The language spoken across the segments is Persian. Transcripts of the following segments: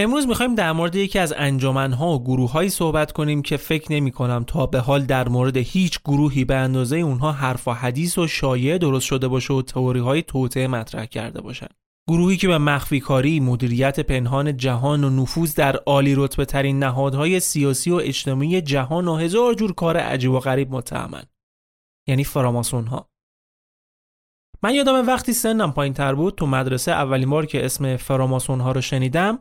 امروز می‌خوایم در مورد یکی از انجمنها و گروههایی صحبت کنیم که فکر نمی کنم تا به حال در مورد هیچ گروهی به اندازه اونها حرف و حدیث و شایعه درست شده باشه و تئوری های توطعه مطرح کرده باشن. گروهی که به مخفی کاری، مدیریت پنهان جهان و نفوذ در عالی رتبه ترین نهادهای سیاسی و اجتماعی جهان و هزار جور کار عجیب و غریب متهمن. یعنی فراماسون ها. من یادم وقتی سنم پایین تر بود تو مدرسه اولین بار که اسم فراماسون ها رو شنیدم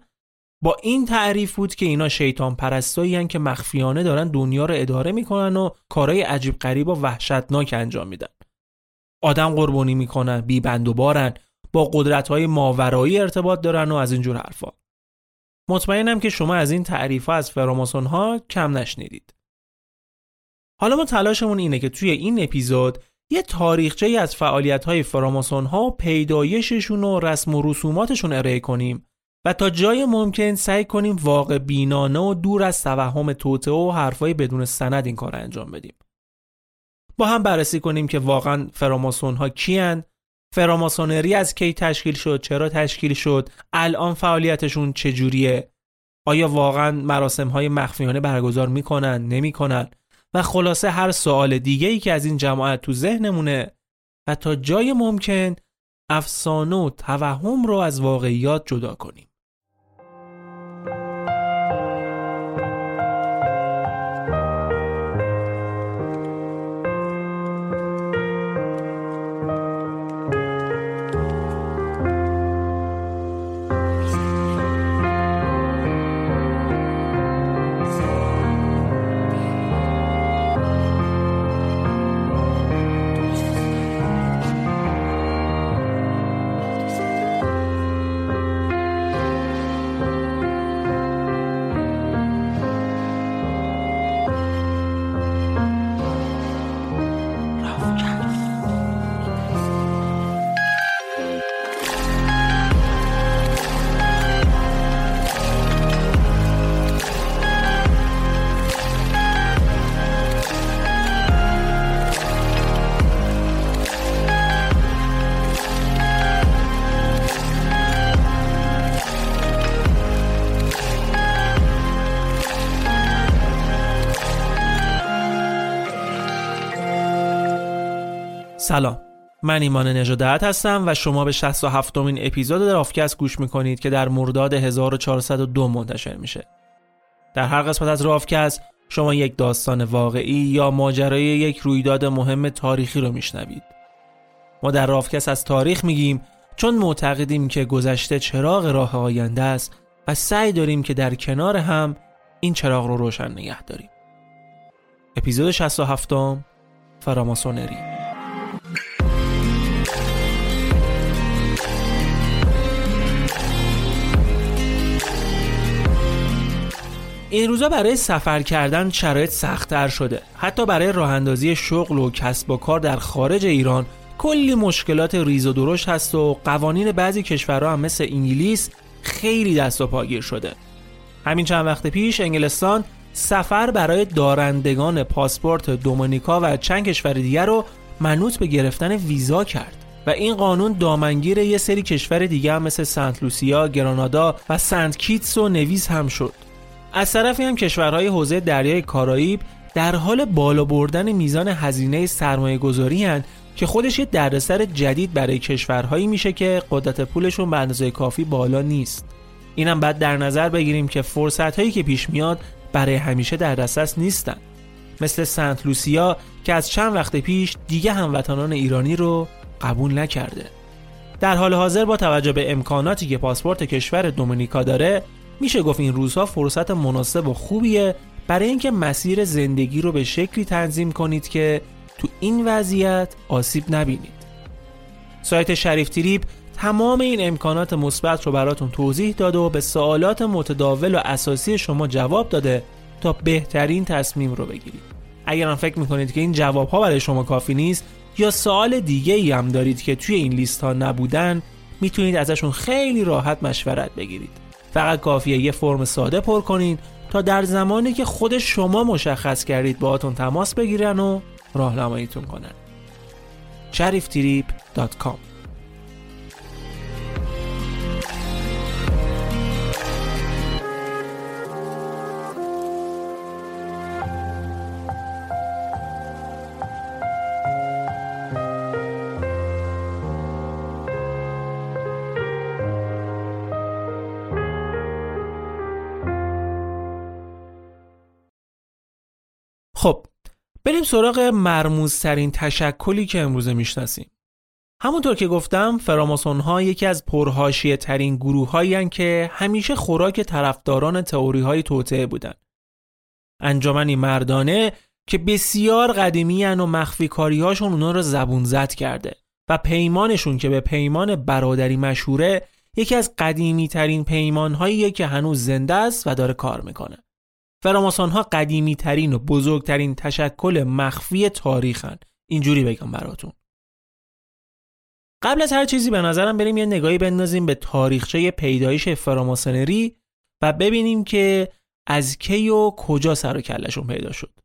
با این تعریف بود که اینا شیطان پرستایی که مخفیانه دارن دنیا رو اداره می‌کنن و کارهای عجیب غریب و وحشتناک انجام میدن. آدم قربانی می‌کنن، بی بند و بارن، با قدرت های ماورایی ارتباط دارن و از اینجور حرفا. مطمئنم که شما از این تعریف ها از فراماسون ها کم نشنیدید. حالا ما تلاشمون اینه که توی این اپیزود یه تاریخچه از فعالیت های فراماسون ها پیدایششون و رسم و رسوماتشون ارائه کنیم و تا جای ممکن سعی کنیم واقع بینانه و دور از توهم توته و حرفای بدون سند این کار انجام بدیم. با هم بررسی کنیم که واقعا فراماسون ها کیان، فراماسونری از کی تشکیل شد، چرا تشکیل شد، الان فعالیتشون چجوریه، آیا واقعا مراسم های مخفیانه برگزار می‌کنن، نمی‌کنن؟ و خلاصه هر سوال دیگه ای که از این جماعت تو ذهنمونه. و تا جای ممکن افسانه و توهم رو از واقعیات جدا کنیم. سلام. من ایمان نژادت هستم و شما به 67 امین اپیزود رافکست گوش می‌کنید که در مرداد 1402 منتشر میشه. در هر قسمت از رافکست شما یک داستان واقعی یا ماجرای یک رویداد مهم تاریخی رو میشنوید. ما در رافکست از تاریخ میگیم چون معتقدیم که گذشته چراغ راه آینده است و سعی داریم که در کنار هم این چراغ رو روشن نگه داریم. اپیزود 67 فراماسونری. این روزا برای سفر کردن شرایط سختتر شده حتی برای راه اندازی شغل و کسب و کار در خارج ایران کلی مشکلات ریز و درشت هست و قوانین بعضی کشورها هم مثل انگلیس خیلی دست و پاگیر شده همین چند وقت پیش انگلستان سفر برای دارندگان پاسپورت دومینیکا و چند کشور دیگر رو منوط به گرفتن ویزا کرد و این قانون دامنگیر یه سری کشور دیگه هم مثل سنت لوسیا، گرنادا و سنت کیتس و نویس هم شد. از طرفی هم کشورهای حوزه دریای کارائیب در حال بالا بردن میزان هزینه سرمایه گذاری که خودش یه دردسر جدید برای کشورهایی میشه که قدرت پولشون به اندازه کافی بالا نیست. اینم بعد در نظر بگیریم که فرصت هایی که پیش میاد برای همیشه در دسترس نیستن. مثل سنت لوسیا که از چند وقت پیش دیگه هموطنان ایرانی رو قبول نکرده در حال حاضر با توجه به امکاناتی که پاسپورت کشور دومینیکا داره میشه گفت این روزها فرصت مناسب و خوبیه برای اینکه مسیر زندگی رو به شکلی تنظیم کنید که تو این وضعیت آسیب نبینید. سایت شریف تریپ تمام این امکانات مثبت رو براتون توضیح داده و به سوالات متداول و اساسی شما جواب داده تا بهترین تصمیم رو بگیرید. اگر هم فکر می‌کنید که این جواب ها برای شما کافی نیست یا سوال دیگه ای هم دارید که توی این لیست ها نبودن می‌تونید ازشون خیلی راحت مشورت بگیرید. فقط کافیه یه فرم ساده پر کنید تا در زمانی که خود شما مشخص کردید باهاتون تماس بگیرن و راهنماییتون کنن. شریفتریپ.com خب بریم سراغ مرموزترین تشکلی که امروزه می‌شناسیم. همونطور که گفتم فراماسون ها یکی از پرهاشیه ترین گروه هایی که همیشه خوراک طرفداران تئوری های توطعه بودن. انجامنی مردانه که بسیار قدیمی و مخفی کاری هاشون اونا رو زبون زد کرده و پیمانشون که به پیمان برادری مشهوره یکی از قدیمی ترین پیمان که هنوز زنده است و داره کار می‌کنه. فراماسون ها قدیمی ترین و بزرگترین تشکل مخفی تاریخن اینجوری بگم براتون. قبل از هر چیزی به نظرم بریم یه نگاهی بندازیم به تاریخچه پیدایش فراماسونری و ببینیم که از کی و کجا سر و کلشون پیدا شد.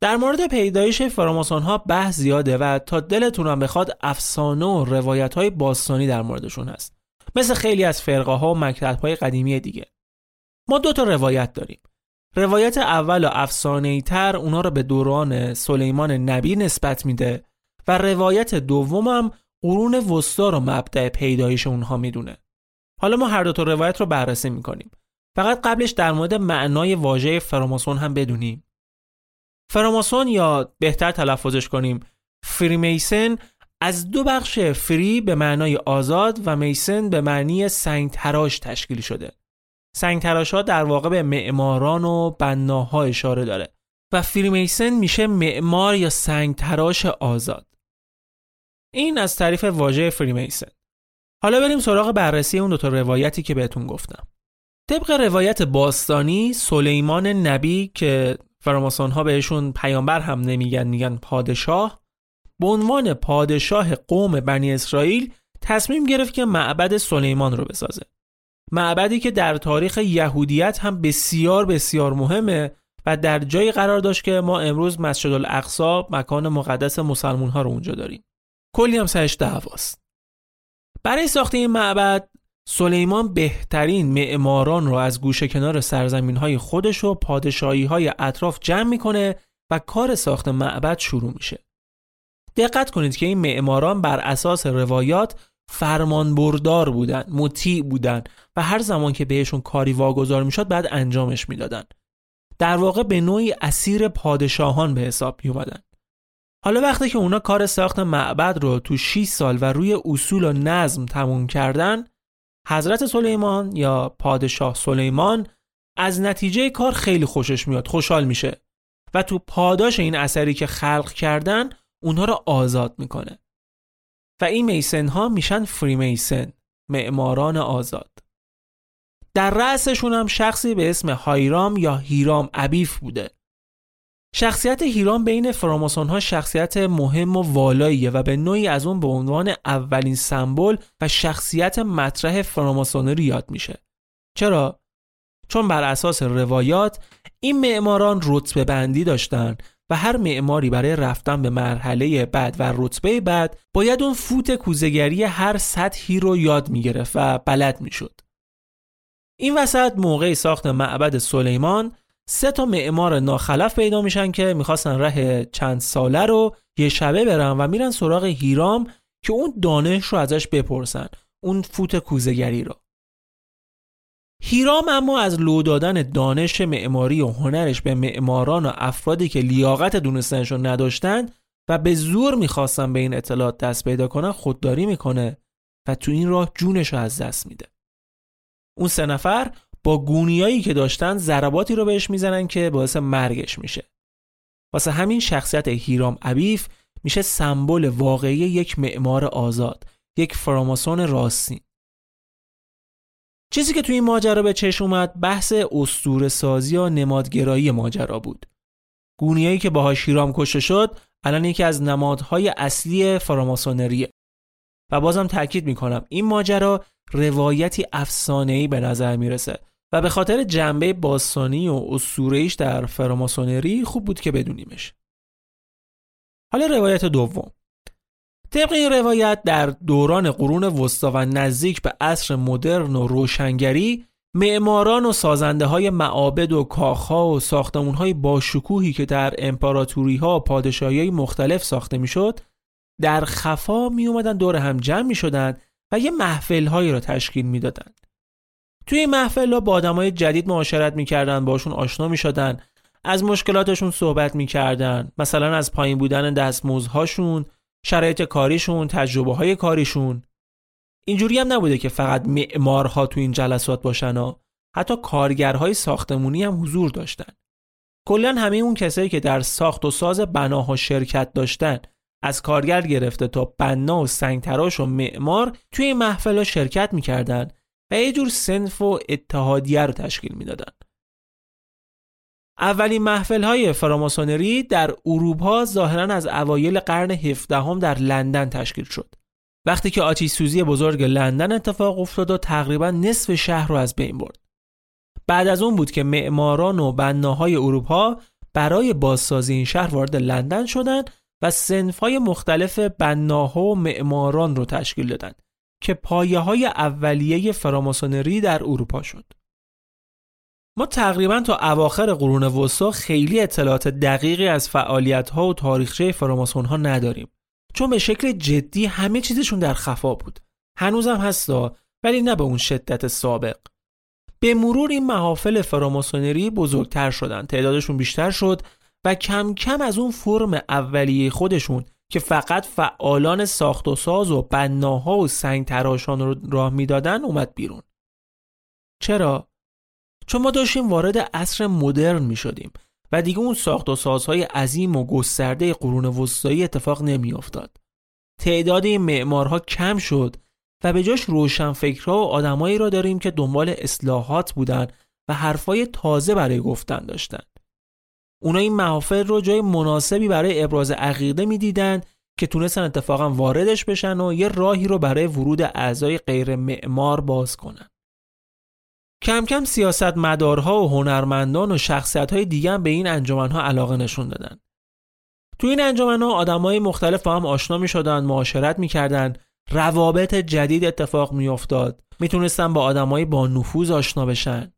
در مورد پیدایش فراماسون ها بحث زیاده و تا دلتون هم بخواد افسانه و روایت های باستانی در موردشون هست. مثل خیلی از فرقه ها و مکتب های قدیمی دیگه. ما دو تا روایت داریم. روایت اول و افسانه تر اونا رو به دوران سلیمان نبی نسبت میده و روایت دومم قرون وسطا رو مبدع پیدایش اونها می‌دونه. حالا ما هر دو تا روایت رو بررسی می‌کنیم. فقط قبلش در مورد معنای واژه فراماسون هم بدونیم. فراماسون یا بهتر تلفظش کنیم فریمیسن از دو بخش فری به معنای آزاد و میسن به معنی سنگ تراش تشکیل شده. سنگ ها در واقع به معماران و بناها اشاره داره و فریمیسن میشه معمار یا سنگ تراش آزاد. این از طریف واژه فریمیسن. حالا بریم سراغ بررسی اون دو تا روایتی که بهتون گفتم. طبق روایت باستانی سلیمان نبی که فراماسون ها بهشون پیامبر هم نمیگن میگن پادشاه به عنوان پادشاه قوم بنی اسرائیل تصمیم گرفت که معبد سلیمان رو بسازه. معبدی که در تاریخ یهودیت هم بسیار بسیار مهمه و در جایی قرار داشت که ما امروز مسجد الاقصا مکان مقدس مسلمون ها رو اونجا داریم. کلی هم سرش دعواست. برای ساخت این معبد سلیمان بهترین معماران رو از گوشه کنار سرزمین های خودش و پادشاهی های اطراف جمع می‌کنه و کار ساخت معبد شروع میشه. دقت کنید که این معماران بر اساس روایات فرمان بردار بودن مطیع بودن و هر زمان که بهشون کاری واگذار می‌شد بعد انجامش می‌دادن در واقع به نوعی اسیر پادشاهان به حساب می. حالا وقتی که اونا کار ساخت معبد رو تو 6 سال و روی اصول و نظم تموم کردن حضرت سلیمان یا پادشاه سلیمان از نتیجه کار خیلی خوشش میاد خوشحال میشه و تو پاداش این اثری که خلق کردن اونها رو آزاد می‌کنه و این میسن ها میشن فری میسن معماران آزاد در رأسشون هم شخصی به اسم هایرام یا هیرام عبیف بوده شخصیت هیرام بین فراماسون ها شخصیت مهم و والاییه و به نوعی از اون به عنوان اولین سمبل و شخصیت مطرح فراماسونری یاد میشه. چرا؟ چون بر اساس روایات این معماران رتبه بندی داشتن و هر معماری برای رفتن به مرحله بعد و رتبه بعد باید اون فوت کوزگری هر سطحی رو یاد می‌گرفت و بلد می‌شد. این وسط موقع ساخت معبد سلیمان سه تا معمار ناخلف پیدا میشن که می‌خواستن ره چند ساله رو یه شبه برن و میرن سراغ هیرام که اون دانش رو ازش بپرسن اون فوت کوزگری رو هیرام اما از لو دادن دانش معماری و هنرش به معماران و افرادی که لیاقت دونستنش رو نداشتن و به زور می‌خواستن به این اطلاعات دست پیدا کنن خودداری می‌کنه و تو این راه جونش رو از دست میده. اون سه نفر با گونیایی که داشتن ضرباتی رو بهش می‌زنن که باعث مرگش میشه. واسه همین شخصیت هیرام عبیف میشه سمبل واقعی یک معمار آزاد یک فراماسون راستین. چیزی که توی این ماجرا به چشم اومد بحث استور سازی و نمادگرایی ماجرا بود. گونیایی که باهاش هیرام کشته شد الان یکی از نمادهای اصلی فراماسونریه. و بازم تاکید می‌کنم این ماجرا روایتی افسانه‌ای به نظر می‌رسه. و به خاطر جنبه باستانی و اسطوره‌ایش در فراماسونری خوب بود که بدونیمش. حالا روایت دوم. طبق این روایت در دوران قرون وسطا و نزدیک به عصر مدرن و روشنگری معماران و سازنده های معابد و کاخها و ساختمون های باشکوهی که در امپراتوری ها و پادشاهی های مختلف ساخته می‌شد در خفا می اومدن دور هم جمع می شدن و یه محفل هایی را تشکیل می‌دادند. توی این محفل ها با آدمای جدید معاشرت می‌کردن باشون آشنا می‌شدن از مشکلاتشون صحبت می‌کردن مثلا از پایین بودن دستمزدهاشون شرایط کاریشون تجربه های کاریشون اینجوری هم نبوده که فقط معمارها تو این جلسات باشن ها حتی کارگرهای ساختمونی هم حضور داشتن کلا همه اون کسایی که در ساخت و ساز بناها شرکت داشتن از کارگر گرفته تا بنا و سنگتراش و معمار توی این محفل ها شرکت می‌کردن و یه جور سنف و اتحادیه رو تشکیل می‌دادن. اولین محفل های فراماسونری در اروپا ظاهرا از اوایل قرن 17 هم در لندن تشکیل شد. وقتی که آتیش سوزی بزرگ لندن اتفاق افتاد و تقریبا نصف شهر رو از بین برد. بعد از اون بود که معماران و بناهای اروپا برای بازسازی این شهر وارد لندن شدند و سنفهای مختلف بناها و معماران رو تشکیل دادند که پایه های اولیه فراماسونری در اروپا شد. ما تقریبا تا اواخر قرون وسطا خیلی اطلاعات دقیقی از فعالیت ها و تاریخچه فراماسون ها نداریم چون به شکل جدی همه چیزشون در خفا بود. هنوزم هستا ولی نه به اون شدت سابق. به مرور این محافل فراماسونری بزرگتر شدن تعدادشون بیشتر شد و کم کم از اون فرم اولیه خودشون که فقط فعالان ساخت و ساز و بناها و سنگ تراشان رو راه می‌دادن اومد بیرون چرا چون ما داشتیم وارد عصر مدرن می شدیم و دیگه اون ساخت و سازهای عظیم و گسترده قرون وسطایی اتفاق نمی افتاد. تعداد این معمارها کم شد و به جاش روشنفکرها و آدمایی را داریم که دنبال اصلاحات بودن و حرفای تازه برای گفتن داشتن. اونا این محافل رو جای مناسبی برای ابراز عقیده می‌دیدن که تونستن اتفاقا واردش بشن و یه راهی رو برای ورود اعضای غیر معمار باز کنن. کم کم سیاست مدارها و هنرمندان و شخصیت های دیگه به این انجمن ها علاقه نشون دادن. تو این انجمن ها آدم مختلف با هم آشنا می شدن، معاشرت می کردن، روابط جدید اتفاق می افتاد. می‌تونستن با آدمای با نفوذ آشنا بشن.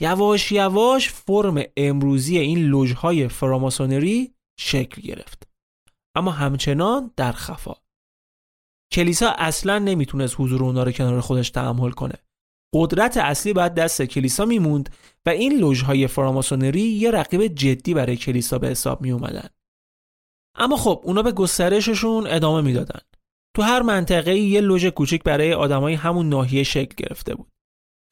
یواش یواش فرم امروزی این لوژهای فراماسونری شکل گرفت اما همچنان در خفا کلیسا اصلا نمی‌تونست حضور اونا رو کنار خودش تحمل کنه قدرت اصلی باید دست کلیسا میموند و این لوژهای فراماسونری یه رقیب جدی برای کلیسا به حساب می اومدن. اما خب اونا به گسترششون ادامه می‌دادن. تو هر منطقه یه لوژ کوچیک برای آدمای همون ناحیه شکل گرفته بود.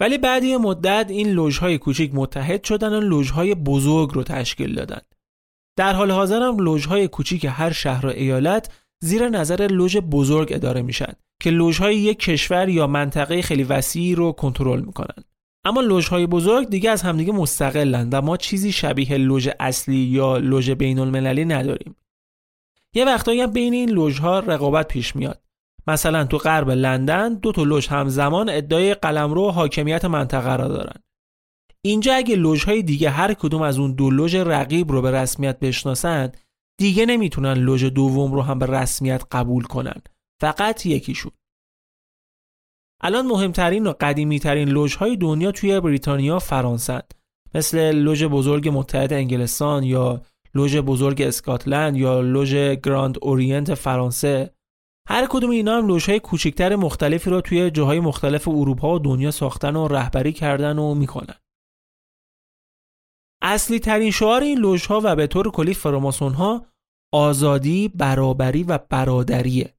ولی بعد یه مدت این لوژهای کوچیک متحد شدن و لوژهای بزرگ رو تشکیل دادن. در حال حاضر هم لوژهای کوچیک هر شهر و ایالت زیر نظر لوژ بزرگ اداره میشن که لوژهای یک کشور یا منطقه خیلی وسیعی رو کنترل می‌کنن. اما لوژهای بزرگ دیگه از همدیگه مستقلن و ما چیزی شبیه لوژ اصلی یا لوژ بین المللی نداریم. یه وقتایی هم بین این لوژها رقابت پیش میاد. مثلا تو غرب لندن دو تا لوژ همزمان ادعای قلمرو و حاکمیت منطقه را دارن. اینجا اگه لوژهای دیگه هر کدوم از اون دو لوژ رقیب رو به رسمیت بشناسند دیگه نمی‌تونن لوژ دوم رو هم به رسمیت قبول کنن. فقط یکیشون. الان مهمترین و قدیمیترین لوژهای دنیا توی بریتانیا فرانسه مثل لوژ بزرگ متحد انگلستان یا لوژ بزرگ اسکاتلند یا لوژ گراند اورینت فرانسه هر کدوم اینا هم لوژهای کوچکتر مختلفی رو توی جاهای مختلف اروپا و دنیا ساختن و رهبری کردن و می‌کنن اصلی ترین شعار این لوژها و به طور کلی فراماسون ها آزادی، برابری و برادریه.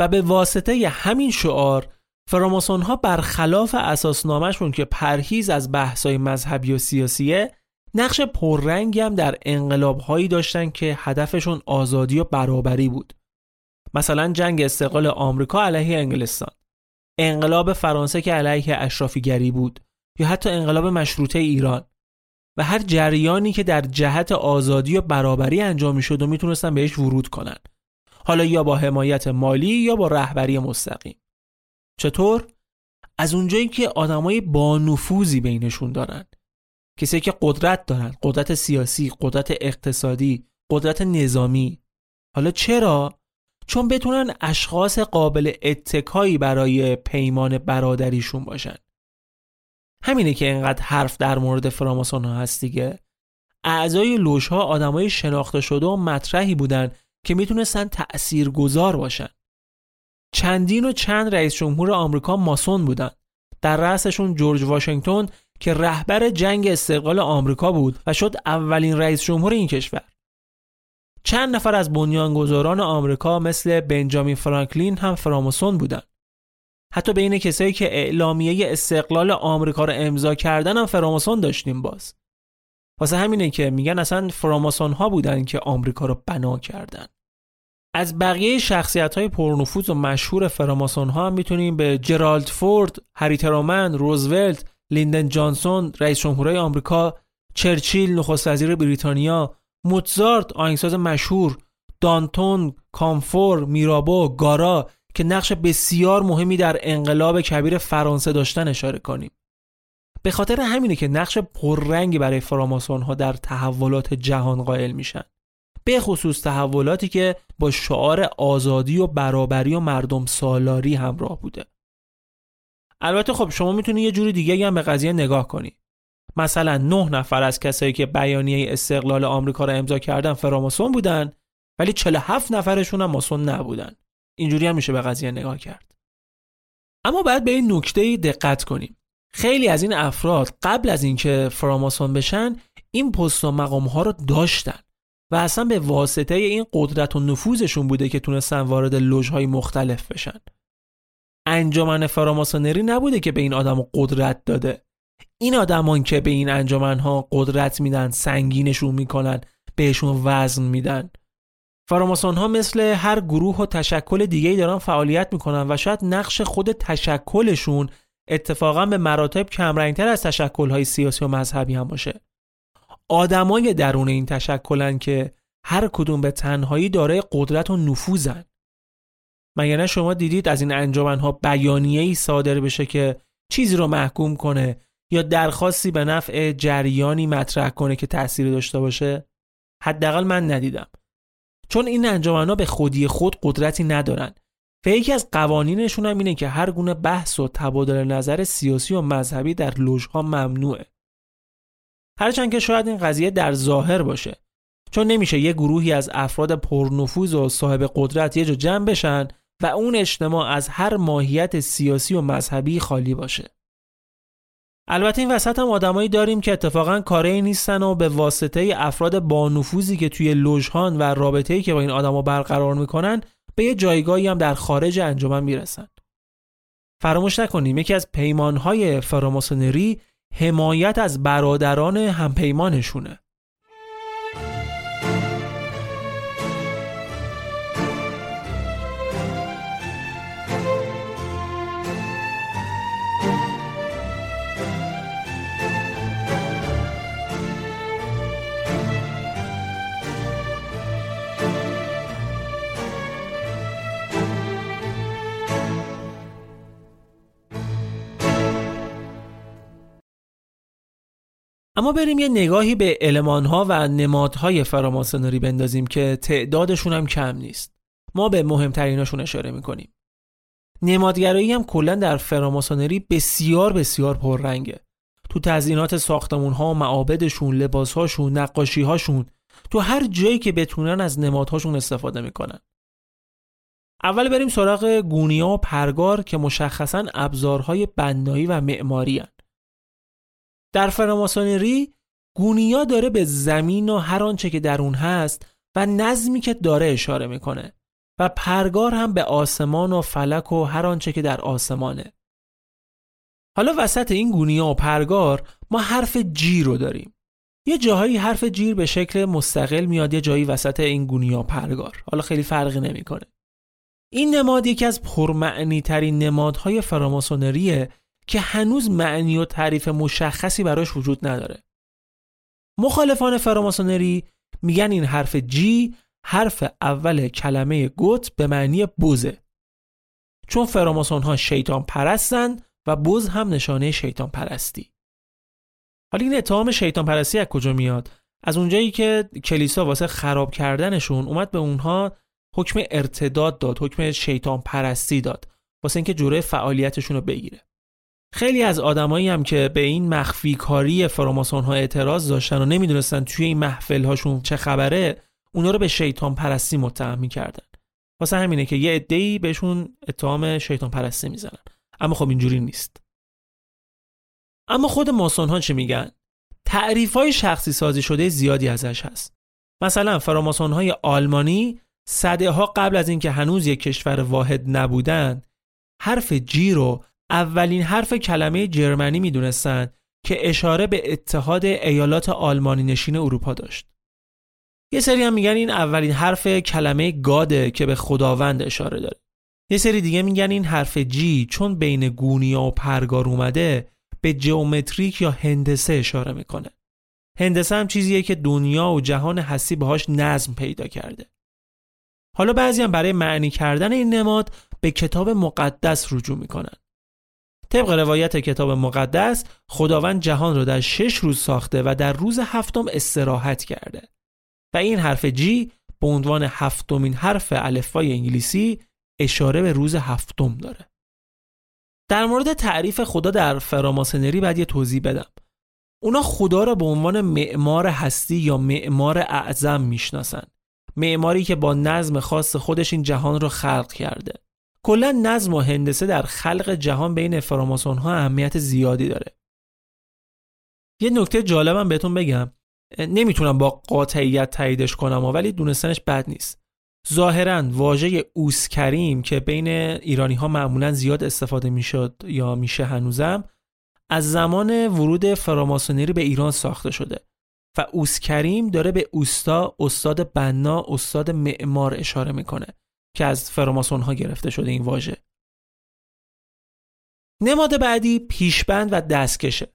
و به واسطه همین شعار فراماسون ها برخلاف اساسنامهشون که پرهیز از بحثای مذهبی و سیاسیه نقش پررنگی هم در انقلاب هایی داشتن که هدفشون آزادی و برابری بود. مثلا جنگ استقلال آمریکا علیه انگلستان انقلاب فرانسه که علیه اشرافیگری بود یا حتی انقلاب مشروطه ایران. و هر جریانی که در جهت آزادی و برابری انجام شد و می‌تونستن بهش ورود کنن. حالا یا با حمایت مالی یا با رهبری مستقیم. چطور؟ از اونجایی که آدمای با نفوذی بینشون دارن. کسی که قدرت دارن قدرت سیاسی قدرت اقتصادی قدرت نظامی. حالا چرا؟ چون بتونن اشخاص قابل اتکایی برای پیمان برادریشون باشن. همینه که اینقدر حرف در مورد فراماسون ها هست دیگه اعضای لوش ها آدمای شناخته شده و مطرحی بودن که می‌تونستن تأثیر گذار باشن چندین و چند رئیس جمهور آمریکا ماسون بودند. در رأسشون جورج واشنگتن که رهبر جنگ استقلال آمریکا بود و شد اولین رئیس جمهور این کشور. چند نفر از بنیانگذاران آمریکا مثل بنجامین فرانکلین هم فراماسون بودند. حتی بین کسایی که اعلامیه استقلال آمریکا رو امضا کردن هم فراماسون داشتیم باز. واسه همینه که میگن اصلا فراماسون ها بودن که آمریکا رو بنا کردن. از بقیه شخصیت های پرنفوذ و مشهور فراماسون ها هم می‌تونیم به جرالد فورد، هری ترومن، روزولت، لیندن جانسون، رئیس جمهورهای آمریکا، چرچیل، نخست وزیر بریتانیا، موتزارت، آهنگساز مشهور، دانتون، کامفور، میرابو، گارا که نقش بسیار مهمی در انقلاب کبیر فرانسه داشتن اشاره کنیم. به خاطر همینه که نقش پررنگی برای فراماسون ها در تحولات جهان قائل میشن. به خصوص تحولاتی که با شعار آزادی و برابری و مردم سالاری همراه بوده البته خب شما می‌تونید یه جوری دیگه هم به قضیه نگاه کنی مثلا نه نفر از کسایی که بیانیه استقلال آمریکا را امضا کردن فراماسون بودن ولی 47 نفرشون هم ماسون نبودن اینجوری هم میشه به قضیه نگاه کرد. اما باید به این نکته دقت کنیم. خیلی از این افراد قبل از اینکه فراماسون بشن این پست و مقام ها رو داشتن و اصلا به واسطه این قدرت و نفوذشون بوده که تونستن وارد لوژهای مختلف بشن. انجمن فراماسونری نبوده که به این آدم قدرت داده. این آدمان که به این انجمنها قدرت میدن سنگینشون می‌کنن بهشون وزن میدن. فراماسون ها مثل هر گروه و تشکل دیگه دارن فعالیت می‌کنن و شاید نقش خود تشکلشون اتفاقا به مراتب کمرنگتر از تشکل های سیاسی و مذهبی هم باشه. آدمای درون این تشکلن که هر کدوم به تنهایی دارای قدرت و نفوذن. مگر نه شما دیدید از این انجمنها بیانیه ای صادر بشه که چیزی رو محکوم کنه یا درخواستی به نفع جریانی مطرح کنه که تأثیری داشته باشه؟ حداقل من ندیدم. چون این انجمنها به خودی خود قدرتی ندارن. و یکی از قوانینشون هم اینه که هر گونه بحث و تبادل نظر سیاسی و مذهبی در لوژها ممنوعه. هرچند که شاید این قضیه در ظاهر باشه. چون نمیشه یه گروهی از افراد پرنفوذ و صاحب قدرت یه جا جمع بشن و اون اجتماع از هر ماهیت سیاسی و مذهبی خالی باشه. البته این وسط هم آدمایی داریم که اتفاقا کاری نیستن و به واسطه افراد با نفوذی که توی لوژهان و رابطه‌ای که با این آدما برقرار می‌کنن به یه جایگاهی هم در خارج انجمن می‌رسن. فراموش نکنیم یکی از پیمانهای فراماسونری حمایت از برادران همپیمانشونه. اما بریم یه نگاهی به المانها و نمادهای فراماسونری بندازیم که تعدادشون هم کم نیست. ما به مهمتریناشون اشاره می‌کنیم. نمادگرایی هم کلا در فراماسونری بسیار بسیار پررنگه. تو تزیینات ساختمون ها معابدشون، لباس هاشون، نقاشی هاشون، تو هر جایی که بتونن از نمادهاشون استفاده می‌کنن. اول بریم سراغ گونیا و پرگار که مشخصا ابزارهای بنایی و معماری هن. در فراماسونری گونیا داره به زمین و هر آنچه که در اون هست و نظمی که داره اشاره می‌کنه و پرگار هم به آسمان و فلک و هر آنچه که در آسمانه. حالا وسط این گونیا و پرگار ما حرف جی رو داریم. یه جاهایی حرف جیر به شکل مستقل میاد یه جایی وسط این گونیا پرگار. حالا خیلی فرقی نمی‌کنه. این نماد یکی از پرمعنی ترین نمادهای فراماسونریه که هنوز معنی و تعریف مشخصی براش وجود نداره. مخالفان فراماسونری میگن این حرف جی حرف اول کلمه گوت به معنی بوزه. چون فراماسون ها شیطان پرستن و بوز هم نشانه شیطان پرستی. حالا این اتهام شیطان پرستی از کجا میاد؟ از اونجایی که کلیسا واسه خراب کردنشون اومد به اونها حکم ارتداد داد، حکم شیطان پرستی داد واسه اینکه جوره فعالیتشون رو بگیره. خیلی از آدمایی هم که به این مخفی کاری فراماسون ها اعتراض داشتن و نمی‌دونستن توی این محفل هاشون چه خبره اونا رو به شیطان پرستی متهم می‌کردن. واسه همینه که یه عده‌ای بهشون اتهام شیطان پرستی می‌زنن. اما خب اینجوری نیست. اما خود ماسون ها چه میگن؟ تعریف های شخصی سازی شده زیادی ازش هست. مثلا فراماسون های آلمانی صده قبل از اینکه هنوز یک کشور واحد نبودن حرف جی رو اولین حرف کلمه جرمنی می‌دونستند که اشاره به اتحاد ایالات آلمانی نشین اروپا داشت. یه سری هم میگن این اولین حرف کلمه گاده که به خداوند اشاره داره. یه سری دیگه میگن این حرف جی چون بین گونیا و پرگار اومده به جئومتریک یا هندسه اشاره می‌کنه. هندسه هم چیزیه که دنیا و جهان هستی باهاش نظم پیدا کرده. حالا بعضی هم برای معنی کردن این نماد به کتاب مقدس رجوع می‌کنن. طبق روایت کتاب مقدس خداوند جهان را در شش روز ساخته و در روز هفتم استراحت کرده. و این حرف جی به عنوان هفتمین حرف الفبای انگلیسی اشاره به روز هفتم داره. در مورد تعریف خدا در فراماسنری باید یه توضیح بدم. اونا خدا را به عنوان معمار هستی یا معمار اعظم می‌شناسن. معماری که با نظم خاص خودش این جهان را خلق کرده. کلا نظم و هندسه در خلق جهان بین فراماسون ها اهمیت زیادی داره. یه نکته جالبم بهتون بگم. نمی‌تونم با قاطعیت تاییدش کنم ولی دونستنش بد نیست. ظاهرا واژه اوسکریم که بین ایرانی ها معمولا زیاد استفاده می‌شد یا میشه هنوزم از زمان ورود فراماسونری به ایران ساخته شده و اوسکریم داره به اوستا استاد بنا استاد معمار اشاره می‌کنه. که از فراماسون ها گرفته شده این واژه. نماد بعدی پیشبند و دستکشه.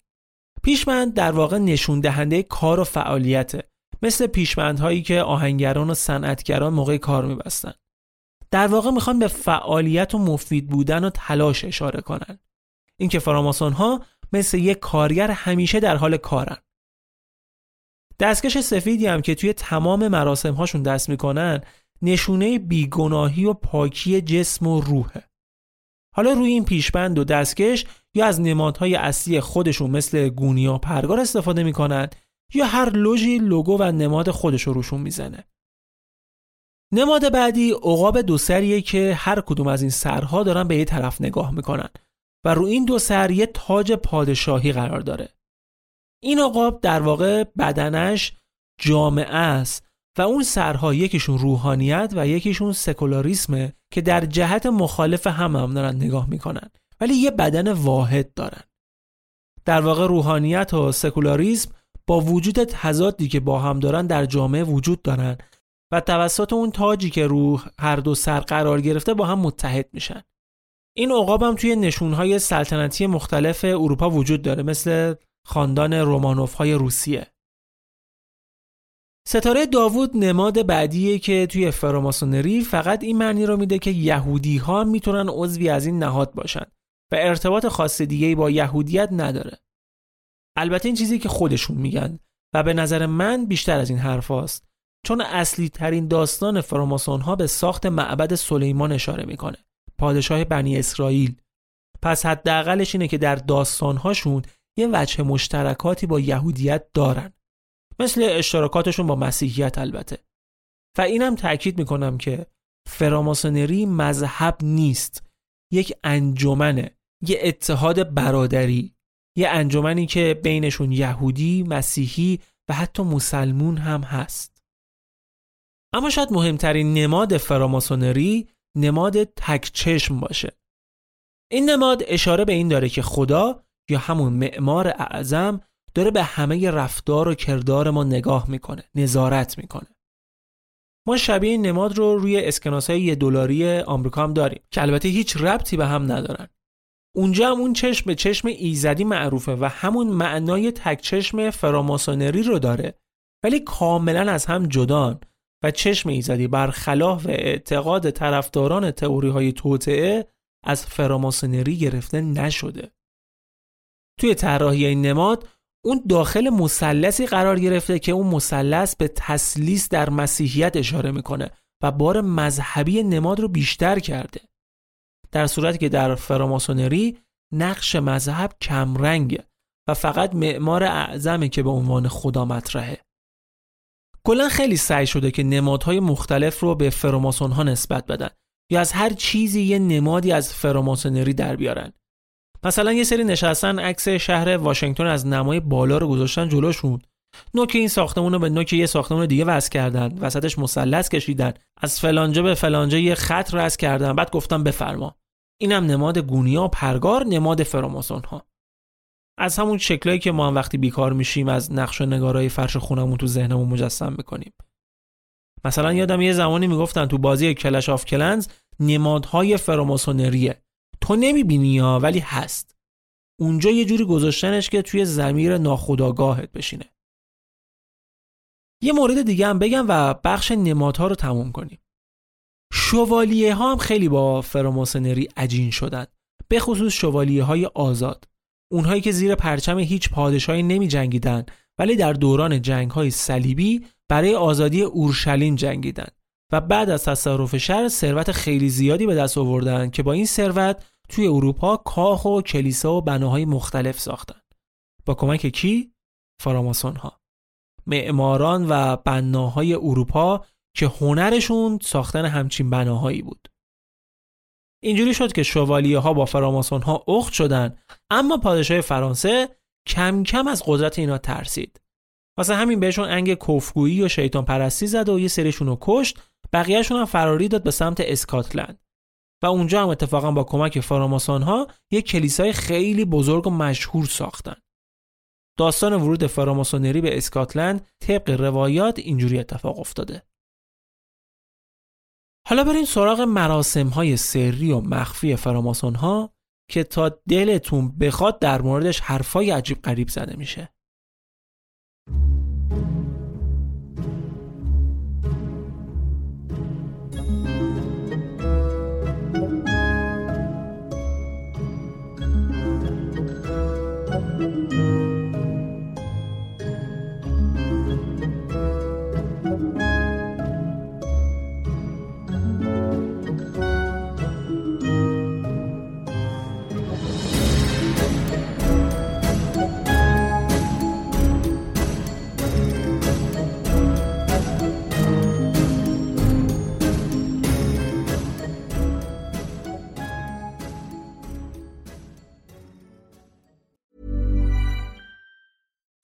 پیشبند در واقع نشون دهنده کار و فعالیته مثل پیشبندهایی که آهنگران و صنعتگران موقع کار میبستن. در واقع می‌خوان به فعالیت و مفید بودن و تلاش اشاره کنن. اینکه فراماسون ها مثل یک کارگر همیشه در حال کارن. دستکش سفیدی هم که توی تمام مراسم هاشون دست می‌کنن نشونه بیگناهی و پاکی جسم و روحه. حالا روی این پیشبند و دستکش یا از نمادهای اصلی خودشون مثل گونیا پرگار استفاده می‌کنن یا هر لوژی لوگو و نماد خودش رو روشون می‌زنه. نماد بعدی عقاب دو سریه که هر کدوم از این سرها دارن به یه طرف نگاه می‌کنن و رو این دو سر یه تاج پادشاهی قرار داره. این عقاب در واقع بدنش جامعه است و اون سرها یکیشون روحانیت و یکیشون سکولاریسمه که در جهت مخالف هم هم دارن نگاه می‌کنن. ولی یه بدن واحد دارن. در واقع روحانیت و سکولاریسم با وجود تضادی که با هم دارن در جامعه وجود دارن و توسط اون تاجی که رو هر دو سر قرار گرفته با هم متحد میشن. این عقاب هم توی نشونهای سلطنتی مختلف اروپا وجود داره مثل خاندان رومانوف های روسیه. ستاره داوود نماد بعدیه که توی فراماسونری فقط این معنی رو میده که یهودی ها می‌تونن عضوی از این نهاد باشن و ارتباط خاص دیگه با یهودیت نداره. البته این چیزی که خودشون میگن و به نظر من بیشتر از این حرف هاست. چون اصلی ترین داستان فراماسون ها به ساخت معبد سلیمان اشاره می‌کنه پادشاه بنی اسرائیل پس حداقلش اینه که در داستانهاشون یه وجه مشترکاتی با یهودیت دارن مثل اشتراکاتشون با مسیحیت البته. و اینم تاکید می‌کنم که فراماسونری مذهب نیست. یک انجمنه یه اتحاد برادری یه انجمنی که بینشون یهودی، مسیحی و حتی مسلمون هم هست. اما شاید مهمترین نماد فراماسونری نماد تک چشم باشه. این نماد اشاره به این داره که خدا یا همون معمار اعظم داره به همه رفتار و کردار ما نگاه می‌کنه نظارت می‌کنه. ما شبیه نماد رو روی اسکناس های یه دلاری آمریکا هم داریم که البته هیچ ربطی به هم ندارن. اونجا هم اون چشم به چشم ایزدی معروفه و همون معنای تک چشم فراماسونری رو داره ولی کاملا از هم جدان و چشم ایزدی برخلاف اعتقاد طرفداران تئوری های توطعه از فراماسونری گرفته نشده. توی طراحی این نماد اون داخل مثلثی قرار گرفته که اون مثلث به تسلیس در مسیحیت اشاره می‌کنه و بار مذهبی نماد رو بیشتر کرده. در صورتی که در فراماسونری نقش مذهب کمرنگه و فقط معمار اعظمه که به عنوان خدا مطرحه. کلا خیلی سعی شده که نمادهای مختلف رو به فراماسون ها نسبت بدن یا از هر چیزی یه نمادی از فراماسونری در بیارن. مثلا یه سری نشستن عکس شهر واشنگتن از نمای بالا رو گذاشتن جلوشون. نوک این ساختمون رو به نوک یه ساختمون دیگه وصل کردن. وسطش مثلث کشیدن. از فلانجا به فلانجا یه خط رس کردن. بعد گفتم بفرما. اینم نماد گونیا و پرگار نماد فراماسون ها از همون شکلایی که ما هم وقتی بیکار میشیم از نقش و نگارای فرش خونمون تو ذهنمون مجسم می‌کنیم. مثلا یادم یه زمانی می‌گفتن تو بازی کلش آف کلنز نمادهای فراماسونریه. تو نمی‌بینی یا؟ ولی هست. اونجا یه جوری گذاشتنش که توی زمیر ناخداگاهت بشینه. یه مورد دیگه هم بگم و بخش نمادها رو تموم کنیم. شوالیه ها هم خیلی با فراماسونری عجین شدن به خصوص شوالیه های آزاد. اونهایی که زیر پرچم هیچ پادشاهی نمی جنگیدن ولی در دوران جنگ های صلیبی برای آزادی اورشلیم جنگیدن. و بعد از تصرف شهر ثروت خیلی زیادی به دست آوردن که با این ثروت توی اروپا کاخ و کلیسا و بناهای مختلف ساختن. با کمک کی؟ فراماسون ها معماران و بناهای اروپا که هنرشون ساختن همچین بناهایی بود. اینجوری شد که شوالیه ها با فراماسون ها اخت شدن اما پادشاه فرانسه کم کم از قدرت اینا ترسید. واسه همین بهشون انگ کفگویی و شیطان پرستی زد و یه سریشون رو کشت بقیهشون هم فراری داد به سمت اسکاتلند. و اونجا هم اتفاقا با کمک فراماسون ها یک کلیسای خیلی بزرگ و مشهور ساختن. داستان ورود فراماسونری به اسکاتلند طبق روایات اینجوری اتفاق افتاده. حالا بریم سراغ مراسم های سری و مخفی فراماسون ها که تا دلتون بخواد در موردش حرفای عجیب غریب زده میشه.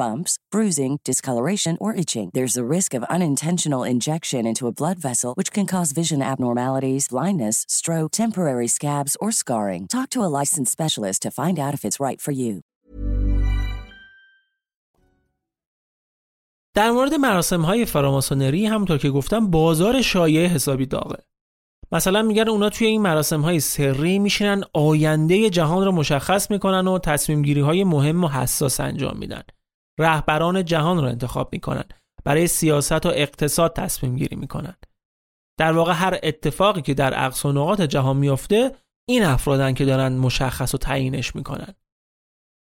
bumps, bruising, discoloration, or itching. There's a risk of unintentional injection into a blood vessel, which can cause vision abnormalities, blindness, stroke, temporary scabs, or scarring. Talk to a licensed specialist to find out if it's right for you. در مورد مراسم های فراماسونری همونطور که گفتم بازار شایع حسابی داغه. مثلا میگن اونا توی این مراسم های سری میشینن آینده جهان رو مشخص می‌کنن و تصمیم گیری های مهم و حساس انجام میدن. رهبران جهان رو انتخاب می‌کنن. برای سیاست و اقتصاد تصمیم گیری می‌کنن. در واقع هر اتفاقی که در اقصا نقاط جهان میافته این افرادن که دارن مشخص و تعیینش می‌کنن.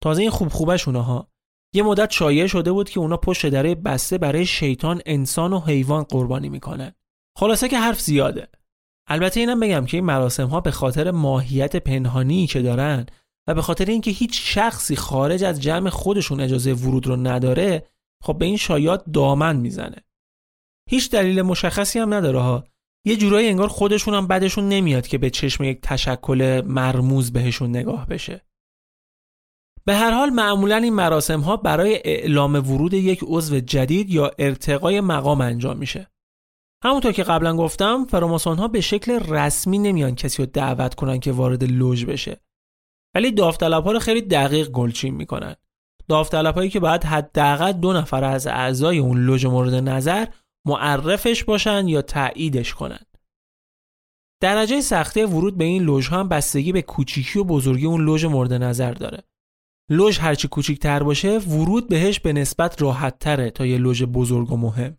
تازه این خوب خوبش اونها یه مدت شایع شده بود که اونا پشت دره بسته برای شیطان انسان و حیوان قربانی می‌کنن. خلاصه که حرف زیاده. البته اینم بگم که این مراسم ها به خاطر ماهیت پنهانی که دارن و به خاطر اینکه هیچ شخصی خارج از جمع خودشون اجازه ورود رو نداره خب به این شایعات دامن می‌زنه. هیچ دلیل مشخصی هم نداره ها. یه جورایی انگار خودشون هم بدشون نمیاد که به چشم یک تشکل مرموز بهشون نگاه بشه. به هر حال معمولا این مراسم ها برای اعلام ورود یک عضو جدید یا ارتقای مقام انجام میشه. همونطور که قبلا گفتم فراماسون ها به شکل رسمی نمیان کسی رو دعوت کنن که وارد لوژ بشه. ولی داوطلب ها رو خیلی دقیق گلچین می‌کنن. داوطلب هایی که باید حداقل دو نفر از اعضای اون لوژ مورد نظر معرفش باشن یا تاییدش کنن. درجه سختی ورود به این لوژ هم بستگی به کوچیکی و بزرگی اون لوژ مورد نظر داره. لوژ هرچی کوچیکتر باشه ورود بهش به نسبت راحت تره تا یه لوژ بزرگ و مهم.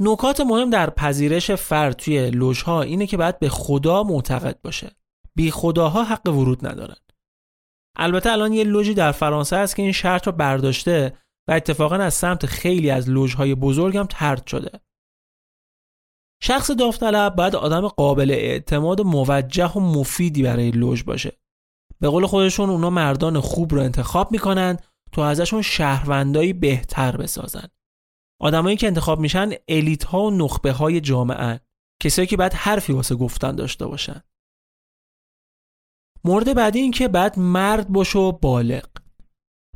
نکات مهم در پذیرش فرد توی لوژها اینه که باید به خدا معتقد باشه. بی خداها حق ورود ندارن. البته الان یه لوژی در فرانسه هست که این شرط رو برداشته و اتفاقا از سمت خیلی از لوژهای بزرگ هم ترد شده. شخص داوطلب باید آدم قابل اعتماد و موجه و مفیدی برای لوژ باشه. به قول خودشون اونا مردان خوب رو انتخاب می‌کنن تا ازشون شهروندایی بهتر بسازن. آدمایی که انتخاب میشن الیت ها و نخبه های جامعه کسایی که بعد حرفی واسه گفتن داشته باشن. مورد بعدی این که بعد مرد باشه و بالغ.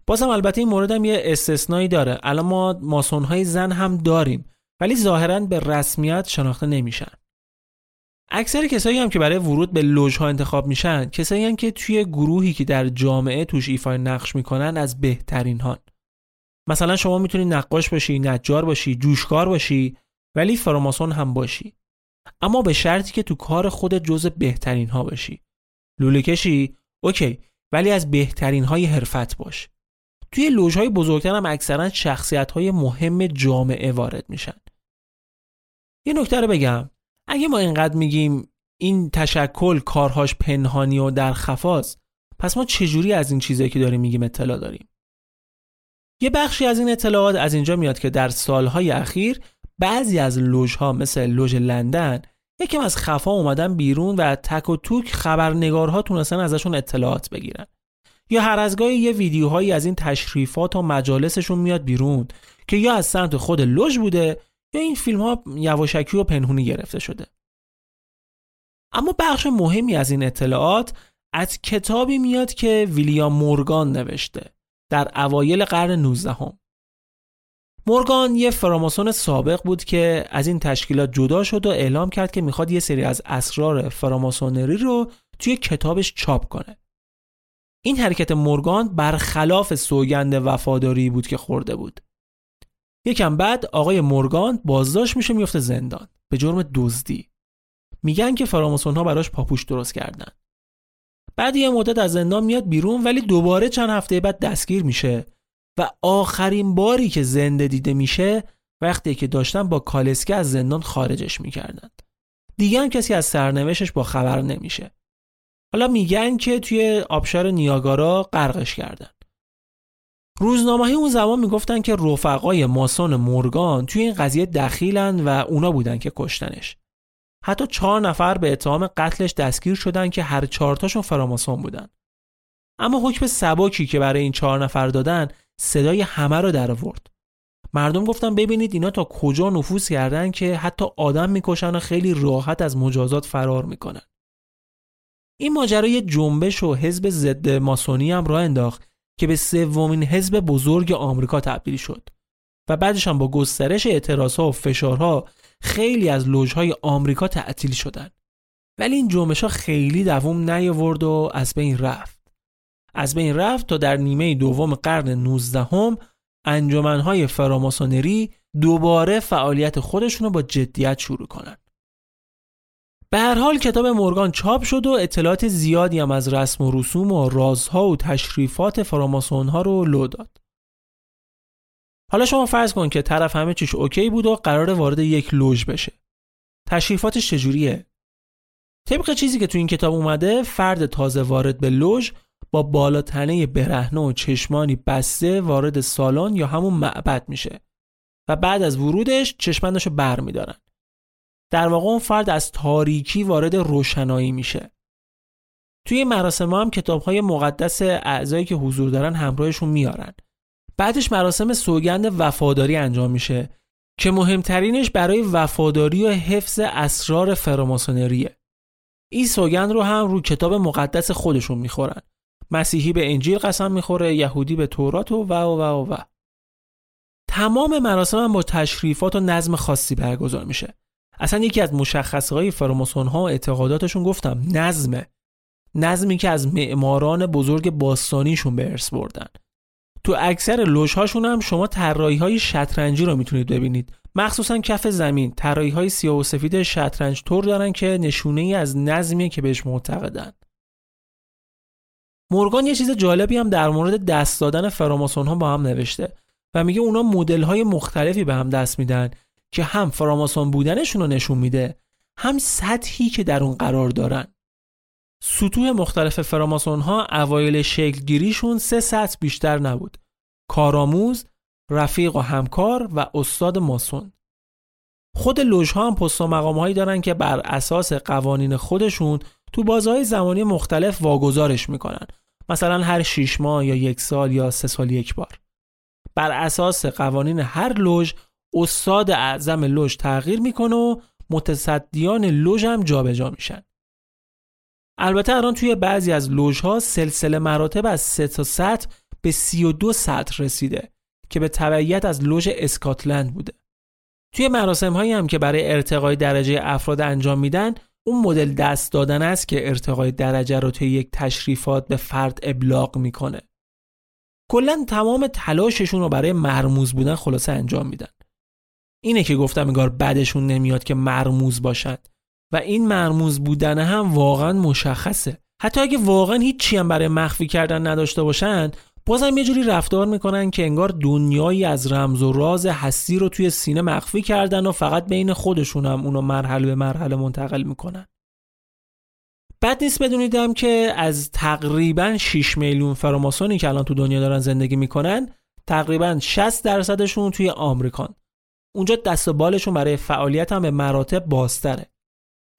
بازم البته این مورد هم یه استثنایی داره. الان ما ماسون های زن هم داریم ولی ظاهرا به رسمیت شناخته نمیشن. اکثر کسایی هم که برای ورود به لوژها انتخاب میشن کسایی هم که توی گروهی که در جامعه توش ایفای نقش می‌کنن از بهترین هان مثلا شما می‌تونی نقاش باشی نجار باشی جوشکار باشی ولی فراماسون هم باشی اما به شرطی که تو کار خود جز بهترین ها باشی لوله کشی؟ اوکی ولی از بهترین های حرفت باش. توی لوژهای بزرگتر هم اکثرا شخصیت های مهم جامعه وارد میشن. یه نکته رو بگم. اگه ما اینقدر میگیم این تشکل کارهاش پنهانی و در خفاست پس ما چجوری از این چیزایی که داریم میگیم اطلاع داریم؟ یه بخشی از این اطلاعات از اینجا میاد که در سالهای اخیر بعضی از لوژها مثل لوژ لندن یکم از خفا اومدن بیرون و تک و توک خبرنگارها تونستن ازشون اطلاعات بگیرن یا هر از گاهی یه ویدیوهایی از این تشریفات و مجالسشون میاد بیرون که یا از سمت خود لوژ بوده یا این فیلم ها یواشکی و پنهونی گرفته شده اما بخش مهمی از این اطلاعات از کتابی میاد که ویلیام مورگان نوشته در اوایل قرن 19 هم. مورگان یه فراماسون سابق بود که از این تشکیلات جدا شد و اعلام کرد که می‌خواد یه سری از اسرار فراماسونری رو توی کتابش چاپ کنه. این حرکت مورگان برخلاف سوگند وفاداری بود که خورده بود. یکم بعد آقای مورگان بازداشت میشه میفته زندان به جرم دزدی میگن که فراماسون ها براش پاپوش درست کردن بعد یه مدت از زندان میاد بیرون ولی دوباره چند هفته بعد دستگیر میشه و آخرین باری که زنده دیده میشه وقتی که داشتن با کالسکه از زندان خارجش می‌کردن دیگه هم کسی از سرنوشتش با خبر نمیشه. حالا میگن که توی آبشار نیاگارا غرقش کردن. روزنامه اون زمان می‌گفتن که رفقای ماسون مورگان توی این قضیه دخیلن و اونا بودن که کشتنش. حتی چهار نفر به اتهام قتلش دستگیر شدن که هر چهارتاشون فراماسون بودن. اما حکم سبکی که برای این چهار نفر دادن صدای همه رو در آورد. مردم گفتن ببینید اینا تا کجا نفوذ کردن که حتی آدم می‌کشن و خیلی راحت از مجازات فرار می‌کنن. این ماجرا یه جنبش و حزب ضد ماسونی هم راه انداخت که به سومین حزب بزرگ آمریکا تبدیل شد و بعدش هم با گسترش اعتراضها و فشارها خیلی از لوژهای آمریکا تعطیل شدن. ولی این جنبش ها خیلی دوام نیاورد و از بین رفت. از بین رفت تا در نیمه دوم قرن 19 هم انجمنهای فراماسونری دوباره فعالیت خودشون رو با جدیت شروع کنند. به هر حال کتاب مورگان چاپ شد و اطلاعات زیادی هم از رسم و رسوم و رازها و تشریفات فراماسون ها رو لو داد. حالا شما فرض کن که طرف همه چیش اوکی بود و قرار وارد یک لوژ بشه. تشریفاتش چجوریه؟ طبق چیزی که تو این کتاب اومده فرد تازه وارد به لوژ با بالاتنه برهنه و چشمانی بسته وارد سالن یا همون معبد میشه و بعد از ورودش چشمندشو بر میدارن. در واقع اون فرد از تاریکی وارد روشنایی میشه. توی مراسم هم کتاب های مقدس اعضایی که حضور دارن همراهشون میارن. بعدش مراسم سوگند وفاداری انجام میشه که مهمترینش برای وفاداری و حفظ اسرار فراماسونریه. این سوگند رو هم رو کتاب مقدس خودشون می‌خورن. مسیحی به انجیل قسم می‌خوره یهودی به تورات و و و و. تمام مراسم هم با تشریفات و نظم خاصی برگزار میشه. اصلا یکی از مشخصه های فراماسون ها اعتقاداتشون گفتم نظمه. نظمی که از معماران بزرگ باستانیشون به ارث بردن. تو اکثر لوژهاشون هم شما طراحی های شطرنجی رو می‌تونید ببینید. مخصوصا کف زمین. طراحی های سیاه و سفید شطرنج طور دارن که نشونه ای از نظمیه که بهش معتقدن. مورگان یه چیز جالبی هم در مورد دست دادن فراماسون ها با هم نوشته و میگه اونا مدل های مختلفی به هم دست میدن که هم فراماسون بودنشون رو نشون میده هم سطحی که در اون قرار دارن. سطوح مختلف فراماسون ها اوایل شکل گیریشون سه سطح بیشتر نبود. کارآموز، رفیق و همکار و استاد ماسون. خود لوژها هم پست و مقام هایی دارن که بر اساس قوانین خودشون تو بازهای زمانی مختلف واگذارش می‌کنن. مثلا هر شیش ماه یا یک سال یا سه سال یک بار. بر اساس قوانین هر لوژ استاد اعظم لوژ تغییر می‌کنه و متصدیان لوژ هم جابجا میشن. البته الان توی بعضی از ها سلسله مراتب از سه تا سطح به 32 سطح رسیده که به تبعیت از لوژ اسکاتلند بوده. توی مراسم هایی هم که برای ارتقای درجه افراد انجام میدن اون مدل دست دادن است که ارتقای درجه رو توی یک تشریفات به فرد ابلاغ می‌کنه. کلا تمام تلاششون رو برای مرموز بودن خلاصه انجام میدن. اینه که گفتم انگار بعدشون نمیاد که مرموز باشد و این مرموز بودن هم واقعا مشخصه. حتی اگه واقعا هیچی هم برای مخفی کردن نداشته باشن بازم یه جوری رفتار می‌کنن که انگار دنیایی از رمز و راز هستی رو توی سینه مخفی کردن و فقط بین خودشون هم اونو مرحله به مرحله منتقل می‌کنن. بد نیست بدونیدم که از تقریبا 6 میلیون فراماسونی که الان تو دنیا دارن زندگی می‌کنن تقریبا 60 درصدشون توی آمریکان. اونجا دست و بالشون برای فعالیت هم به مراتب بازتره.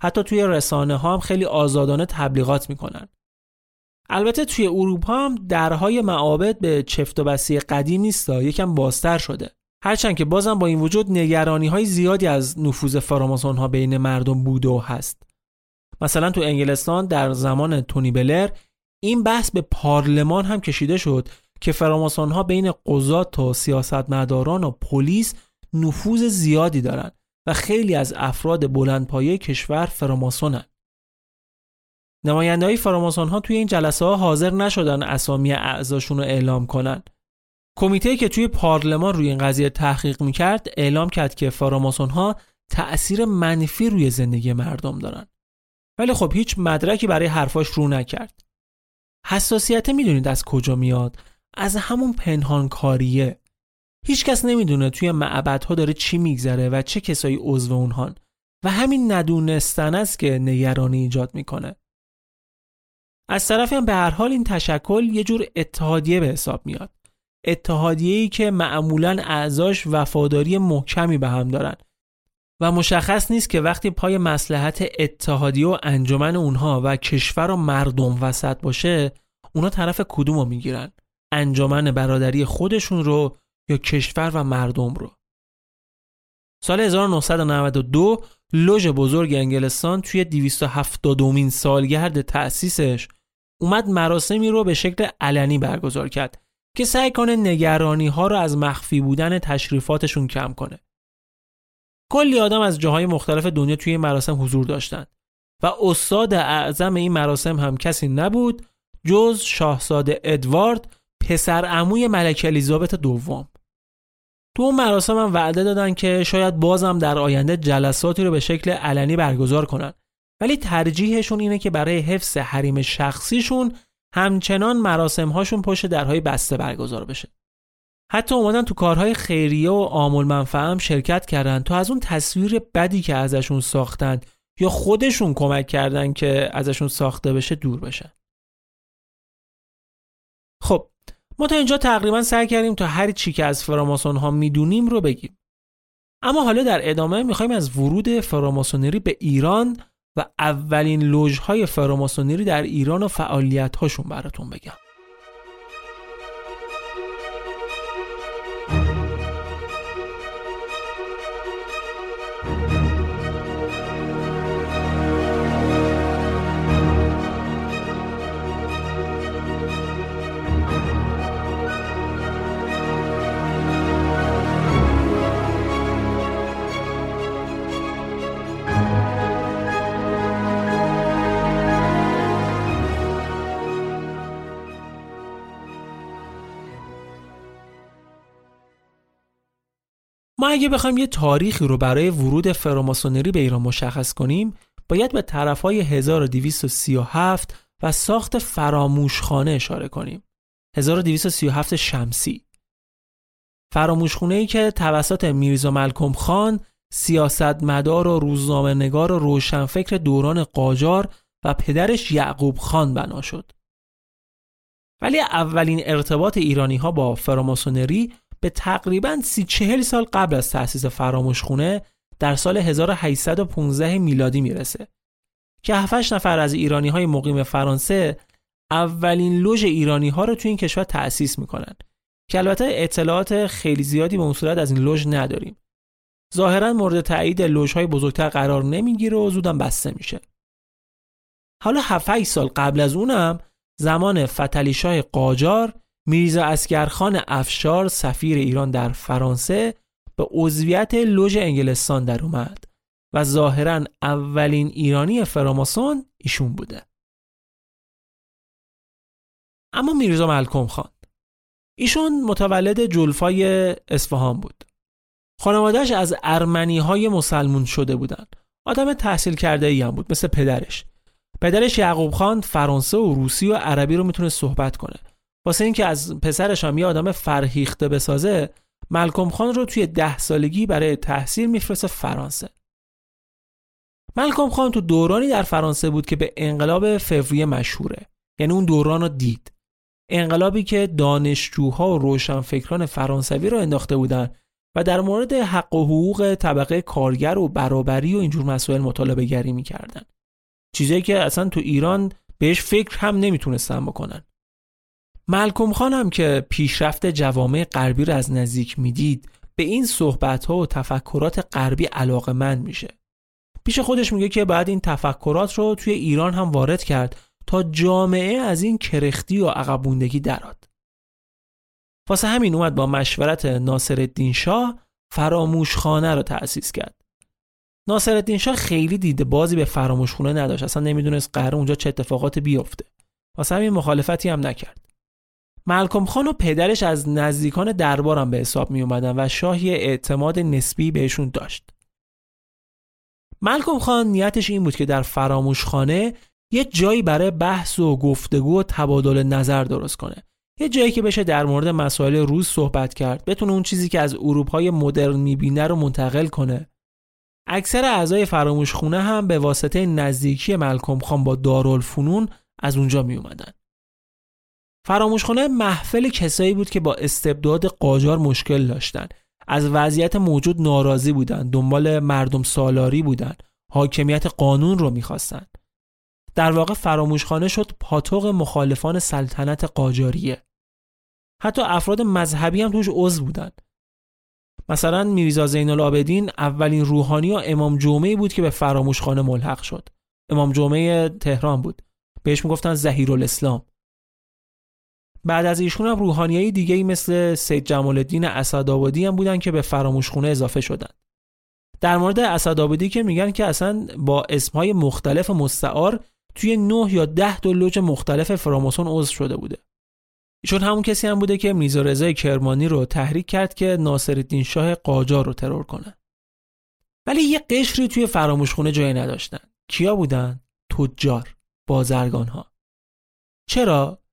حتی توی رسانه ها هم خیلی آزادانه تبلیغات می‌کنن. البته توی اروپا هم درهای معابد به چفت و بسی قدیم نیست یکم بازتر شده. هرچند که بازم با این وجود نگرانی های زیادی از نفوذ فراماسون ها بین مردم بوده و هست. مثلا تو انگلستان در زمان تونی بلر این بحث به پارلمان هم کشیده شد که فراماسون ها بین قضات و سیاستمداران و پلیس نفوذ زیادی دارند و خیلی از افراد بلندپایه کشور فراماسونن نماینده های فراماسون ها توی این جلسه ها حاضر نشدن اسامی اعضاشون رو اعلام کنن. کمیته که توی پارلمان روی این قضیه تحقیق می‌کرد اعلام کرد که فراماسون ها تأثیر منفی روی زندگی مردم دارن. ولی خب هیچ مدرکی برای حرفاش رو نکرد. حساسیت می‌دونید از کجا میاد؟ از همون پنهان کاریه هیچکس نمی‌دونه توی معبدها داره چی میگذره و چه کسایی عضو اونهان و همین ندونستن است که نگرانی ایجاد می‌کنه. از طرفی هم به هر حال این تشکل یه جور اتحادیه به حساب میاد. اتحادیه‌ای که معمولا اعضاش وفاداری محکمی به هم دارن. و مشخص نیست که وقتی پای مسلحت اتحادیه و انجمن اونها و کشور و مردم وسط باشه اونا طرف کدوم رو می‌گیرن؟ انجمن برادری خودشون رو یا کشور و مردم رو؟ سال 1992 لوژ بزرگ انگلستان توی 270 دومین سالگرد تأسیسش اومد مراسمی رو به شکل علنی برگزار کرد که سعی کنه نگرانی ها رو از مخفی بودن تشریفاتشون کم کنه. کلی آدم از جاهای مختلف دنیا توی این مراسم حضور داشتند و استاد اعظم این مراسم هم کسی نبود جز شاهزاده ادوارد پسر عموی ملکه الیزابت دوم. تو اون مراسم هم وعده دادن که شاید بازم در آینده جلساتی رو به شکل علنی برگزار کنن. ولی ترجیحشون اینه که برای حفظ حریم شخصیشون همچنان مراسم هاشون پشت درهای بسته برگزار بشه. حتی اومدن تو کارهای خیریه و آمول منفعه هم شرکت کردن تا از اون تصویر بدی که ازشون ساختن یا خودشون کمک کردن که ازشون ساخته بشه دور بشه خب ما تا اینجا تقریبا سعی کردیم تا هر چی که از فراماسون ها می‌دونیم رو بگیم. اما حالا در ادامه می‌خوایم از ورود فراماسونری به ایران و اولین لوژهای فراماسونری در ایران و فعالیت هاشون براتون بگم. ما اگه بخوایم یه تاریخی رو برای ورود فراماسونری به ایران مشخص کنیم باید به طرفهای 1237 و ساخت فراموشخانه اشاره کنیم. 1237 شمسی. فراموشخونه ای که توسط میرزا ملکم خان سیاستمدار و روزنامه نگار و روشنفکر دوران قاجار و پدرش یعقوب خان بنا شد. ولی اولین ارتباط ایرانی ها با فراماسونری به تقریبا سی چهل سال قبل از تأسیس فراموشخونه در سال 1815 میلادی می‌رسه. که 7 نفر از ایرانی های مقیم فرانسه اولین لوژ ایرانی ها رو توی این کشور تأسیس می‌کنن که البته اطلاعات خیلی زیادی به اون صورت از این لوژ نداریم. ظاهرا مورد تایید های بزرگتر قرار نمی‌گیره و زودم بسته میشه. حالا 7 سال قبل از اونم زمان فتلیشاه قاجار میرزا اسکرخان افشار سفیر ایران در فرانسه به عضویت لوژ انگلستان در اومد و ظاهرا اولین ایرانی فراماسون ایشون بوده. اما میرزا ملکم خان ایشون متولد جلفای اصفهان بود. خانوادهش از ارمنی های مسلمون شده بودند آدم تحصیل کرده ای بود مثل پدرش. پدرش یعقوب خان فرانسه و روسی و عربی رو می‌تونه صحبت کنه. واسه اینکه از پسرش هم یه آدم فرهیخته بسازه ملکم خان رو توی ده سالگی برای تحصیل میفرسته فرانسه. ملکم خان تو دورانی در فرانسه بود که به انقلاب فوریه مشهوره. یعنی اون دوران رو دید. انقلابی که دانشجوها و روشنفکران فرانسوی رو انداخته بودن و در مورد حق و حقوق طبقه کارگر و برابری و اینجور مسائل مطالبه گری می‌کردن. چیزایی که اصلا تو ایران بهش فکر هم نمی‌تونستن بکنن. ملکم خان هم که پیشرفت جوامع غربی رو از نزدیک می‌دید به این صحبت ها و تفکرات غربی علاقه من میشه. پیش خودش میگه که بعد این تفکرات رو توی ایران هم وارد کرد تا جامعه از این کرختی و عقبوندگی دراد واسه همین اومد با مشورت ناصر شاه فراموشخانه رو تأسیس کرد. ناصر شاه خیلی دیده بازی به فراموشخونه نداشت اصلا نمی‌دونست قرار اونجا چه اتفاقات بیفته. واسه همین مخالفتی هم نکرد. ملکم خان و پدرش از نزدیکان دربارم به حساب می اومدن و شاهی اعتماد نسبی بهشون داشت. ملکم خان نیتش این بود که در فراموشخانه یه جایی برای بحث و گفتگو و تبادل نظر درست کنه. یه جایی که بشه در مورد مسائل روز صحبت کرد بتونه اون چیزی که از اروپای مدرن می‌بینه رو منتقل کنه اکثر اعضای فراموشخونه هم به واسطه نزدیکی ملکم خان با دارالفنون از اونجا می اومدن. فراموشخانه محفل کسایی بود که با استبداد قاجار مشکل داشتن. از وضعیت موجود ناراضی بودند دنبال مردم سالاری بودند حاکمیت قانون رو می‌خواستند. در واقع فراموشخانه شد پاتوق مخالفان سلطنت قاجاریه. حتی افراد مذهبی هم توش عضو بودند. مثلا میرزا زین العابدین اولین روحانی و امام جمعه بود که به فراموشخانه ملحق شد. امام جمعه تهران بود. بهش می‌گفتن زهیر الاسلام بعد از ایشون هم روحانیای دیگه مثل سید جمال الدین اسدآبادی هم بودن که به فراموشخونه اضافه شدن. در مورد اسدآبادی که میگن که اصلا با اسمهای مختلف مستعار توی نه یا ده تا لوج مختلف فراماسون عضو شده بوده. ایشون همون کسی هم بوده که میرزا رضای کرمانی رو تحریک کرد که ناصرالدین شاه قاجار رو ترور کنه. ولی یه قشری توی فراموشخونه جای نداشتن. کیا بودن؟ تجار بازرگان ها چرا؟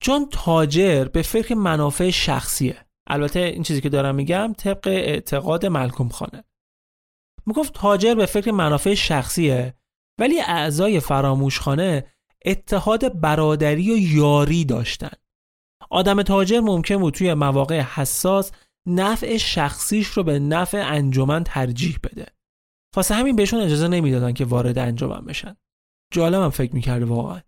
چون تاجر به فکر منافع شخصیه. البته این چیزی که دارم میگم طبق اعتقاد ملکم خانه. می‌گفت تاجر به فکر منافع شخصیه ولی اعضای فراموشخانه اتحاد برادری و یاری داشتن. آدم تاجر ممکن بود توی مواقع حساس نفع شخصیش رو به نفع انجمن ترجیح بده. واسه همین بهشون اجازه نمی‌دادن که وارد انجمن بشن. جالبم فکر می‌کرده واقعا.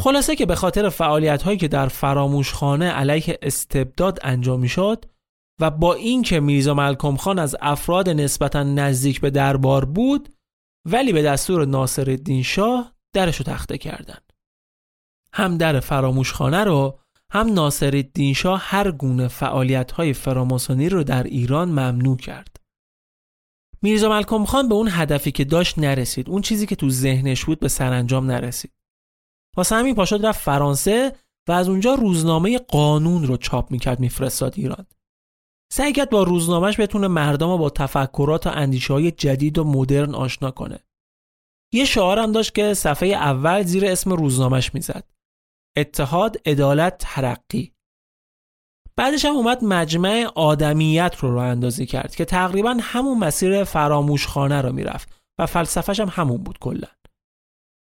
خلاصه که به خاطر فعالیت هایی که در فراموشخانه علیه استبداد انجام می‌شد و با اینکه میرزا ملکم خان از افراد نسبتا نزدیک به دربار بود ولی به دستور ناصر شاه درش رو تخته کردن هم در فراموشخانه رو هم ناصر شاه هر گونه فعالیت های فراماسونی رو در ایران ممنوع کرد. میرزا ملکم خان به اون هدفی که داشت نرسید اون چیزی که تو ذهنش بود به سرانجام نرسید. واسه همین پاشد رفت فرانسه و از اونجا روزنامه قانون رو چاپ می‌کرد میفرستاد ایران. سعی کرد با روزنامهش بتونه مردم رو با تفکرات و اندیشه های جدید و مدرن آشنا کنه. یه شعار هم داشت که صفحه اول زیر اسم روزنامهش می‌زد. اتحاد عدالت ترقی. بعدش هم اومد مجمع آدمیت رو راه اندازی کرد که تقریبا همون مسیر فراموشخانه رو می‌رفت و فلسفهش هم همون بود کلا.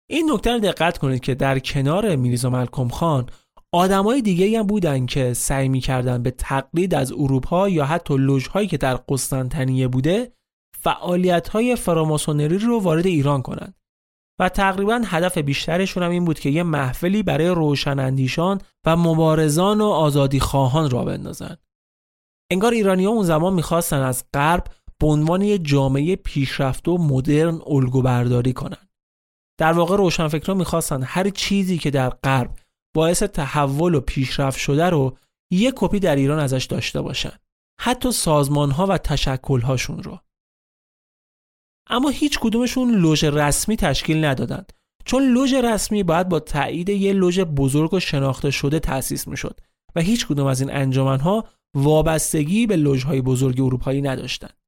این نکته رو دقت کنید که در کنار میرزا ملکم خان آدمای دیگه هم بودن که سعی می‌کردن به تقلید از اروپا یا حتی لوژهایی که در قسطنطنیه بوده فعالیت های فراماسونری رو وارد ایران کنند. و تقریبا هدف بیشترشون هم این بود که یه محفلی برای روشناندیشان و مبارزان و آزادی خواهان را بندازن. انگار ایرانی ها اون زمان می‌خواستن از غرب به عنوان یه جامعه پیشرفته و مدرن الگو برداری کنن. در واقع روشنفکران می‌خواستن هر چیزی که در غرب باعث تحول و پیشرفت شده رو یه کپی در ایران ازش داشته باشن. حتی سازمان ها و تشکل هاشون رو. اما هیچ کدومشون لوژ رسمی تشکیل ندادند. چون لوژ رسمی باید با تایید یه لوژ بزرگ و شناخته شده تأسیس می‌شد و هیچ کدوم از این ها وابستگی به لوژهای بزرگ اروپایی نداشتند.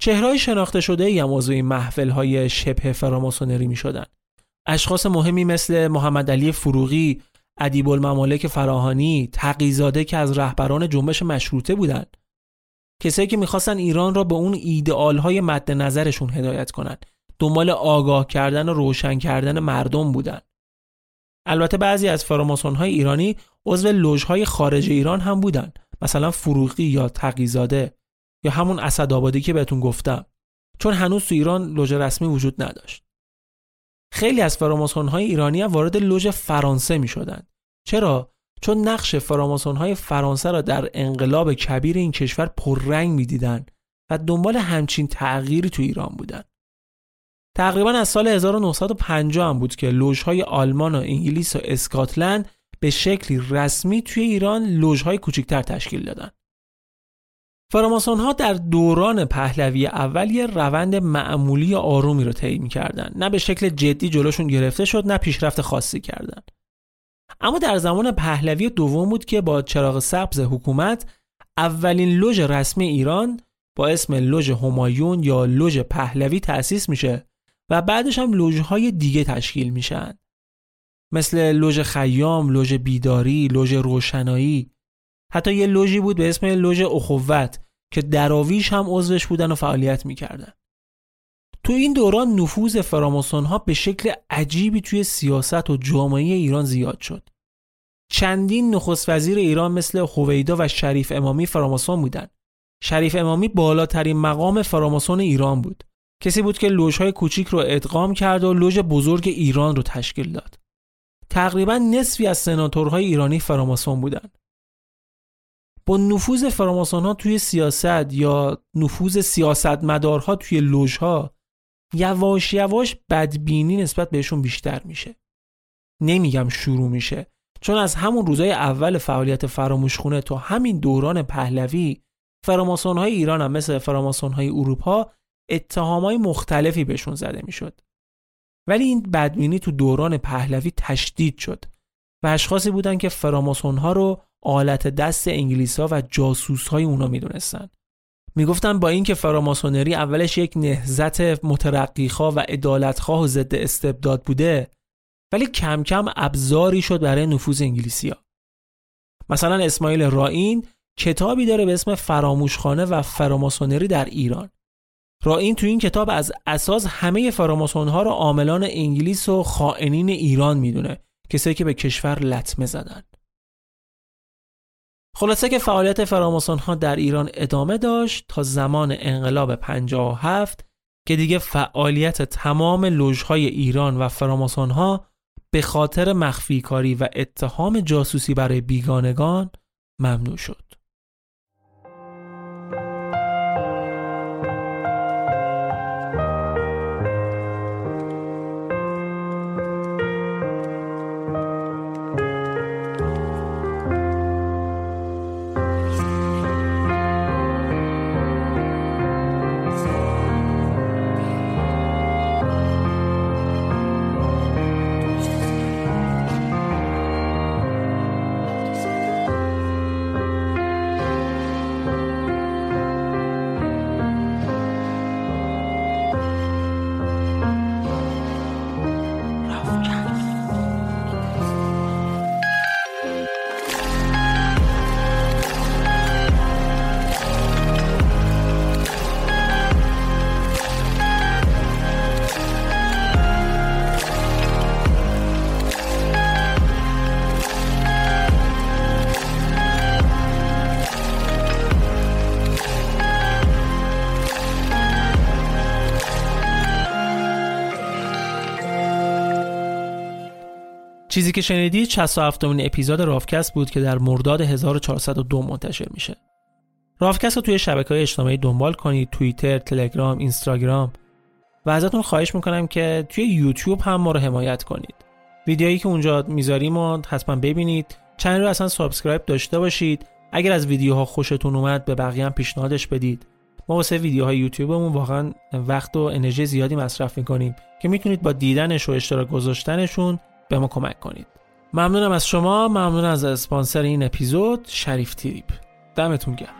چهرهای شناخته شده ای هم عضو این محفل های شبه فراماسونری می شدن. اشخاص مهمی مثل محمد علی فروغی، ادیب الممالک فراهانی، تقیزاده که از رهبران جنبش مشروطه بودند کسایی که می‌خواستن ایران را به اون ایدئال های مد نظرشون هدایت کنند دنبال آگاه کردن و روشن کردن مردم بودن. البته بعضی از فراماسون های ایرانی عضو لوژهای خارج ایران هم بودن. مثلا فروغی یا تقیزاده یا همون اسدآبادی که بهتون گفتم چون هنوز تو ایران لوژ رسمی وجود نداشت خیلی از فراماسون های ایرانی هم وارد لوژ فرانسه می. چرا چون نقش فراماسون های فرانسه را در انقلاب کبیر این کشور پررنگ می‌دیدند و دنبال همچین تغییری تو ایران بودند. تقریبا از سال 1950 هم بود که لوژهای آلمان و انگلیس و اسکاتلند به شکلی رسمی توی ایران لوژهای کوچکتر تشکیل دادن. فراماسون ها در دوران پهلوی اول یه روند معمولی آرومی رو طی کردن. نه به شکل جدی جلوشون گرفته شد نه پیشرفت خاصی کردند. اما در زمان پهلوی دوم بود که با چراغ سبز حکومت اولین لوژ رسمی ایران با اسم لوژ همایون یا لوژ پهلوی تأسیس میشه و بعدش هم لوژهای دیگه تشکیل میشن مثل لوژ خیام، لوژ بیداری، لوژ روشنایی حتی یه لوژی بود به اسم لوژ اخوت که دراویش هم عضوش بودن و فعالیت می‌کردن تو این دوران نفوذ فراماسون ها به شکل عجیبی توی سیاست و جامعه ایران زیاد شد چندین نخست وزیر ایران مثل هویدا و شریف امامی فراماسون بودند. شریف امامی بالاترین مقام فراماسون ایران بود. کسی بود که لوژهای کوچیک رو ادغام کرد و لوژ بزرگ ایران رو تشکیل داد. تقریبا نصفی از سناتورهای ایرانی فراماسون بودند. با نفوذ فراماسون ها توی سیاست یا نفوذ سیاستمدارها توی لوژها یواش یواش بدبینی نسبت بهشون بیشتر میشه. نمیگم شروع میشه چون از همون روزای اول فعالیت فراموشخونه تا همین دوران پهلوی فراماسون های ایران هم مثل فراماسون های اروپا اتهام های مختلفی بهشون زده می‌شد. ولی این بدبینی تو دوران پهلوی تشدید شد و اشخاصی بودن که فراماسون ها رو آلت دست انگلیس ها و جاسوس های اونا می‌دونستن. می‌گفتن با اینکه فراماسونری اولش یک نهزت مترقیخواه و عدالتخواه و ضد استبداد بوده ولی کم کم ابزاری شد برای نفوذ انگلیسیا. مثلا اسماعیل رائین کتابی داره به اسم فراموشخانه و فراماسونری در ایران. رائین تو این کتاب از اساس همه فراماسون ها رو عاملان انگلیس و خائنین ایران می‌دونه کسایی که به کشور لطمه زدن. خلاصه که فعالیت فراماسون ها در ایران ادامه داشت تا زمان انقلاب 57 که دیگه فعالیت تمام لوژهای ایران و فراماسون ها به خاطر مخفی کاری و اتهام جاسوسی برای بیگانگان ممنوع شد. چیزی که شنیدید 67 امین اپیزود رافکست بود که در مرداد 1402 منتشر میشه. رافکست رو توی شبکه های اجتماعی دنبال کنید توییتر، تلگرام، اینستاگرام و ازتون خواهش می‌کنم که توی یوتیوب هم ما رو حمایت کنید. ویدیویی که اونجا می‌ذاریم و حتما ببینید. channel رو اصلا subscribe داشته باشید. اگر از ویدیوها خوشتون اومد به بقیه هم پیشنهادش بدید. ما واسه ویدیوهای یوتیوبمون واقعا وقت و انرژی زیادی مصرف می‌کنیم که می‌تونید با دیدنش و اشتراک گذاشتنشون به ما کمک کنید. ممنونم از شما ممنون از اسپانسر این اپیزود شریف تریپ دمتون گرم.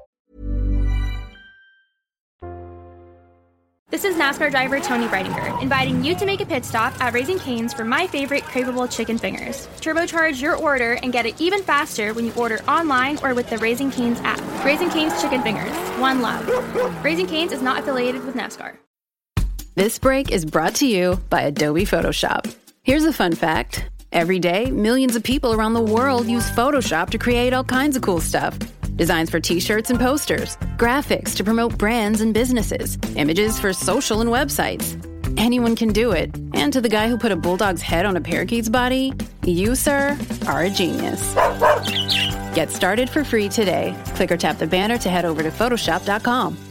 This is NASCAR driver Tony Breidinger, inviting you to make a pit stop at Raising Cane's for my favorite craveable chicken fingers. Turbocharge your order and get it even faster when you order online or with the Raising Cane's app. Raising Cane's Chicken Fingers, one love. Raising Cane's is not affiliated with NASCAR. This break is brought to you by Adobe Photoshop. Here's a fun fact every day, millions of people around the world use Photoshop to create all kinds of cool stuff designs for t shirts and posters, graphics to promote brands and businesses, images for social and websites. Anyone can do it. And to the guy who put a bulldog's head on a parakeet's body, you, sir, are a genius. Get started for free today. Click or tap the banner to head over to Photoshop.com.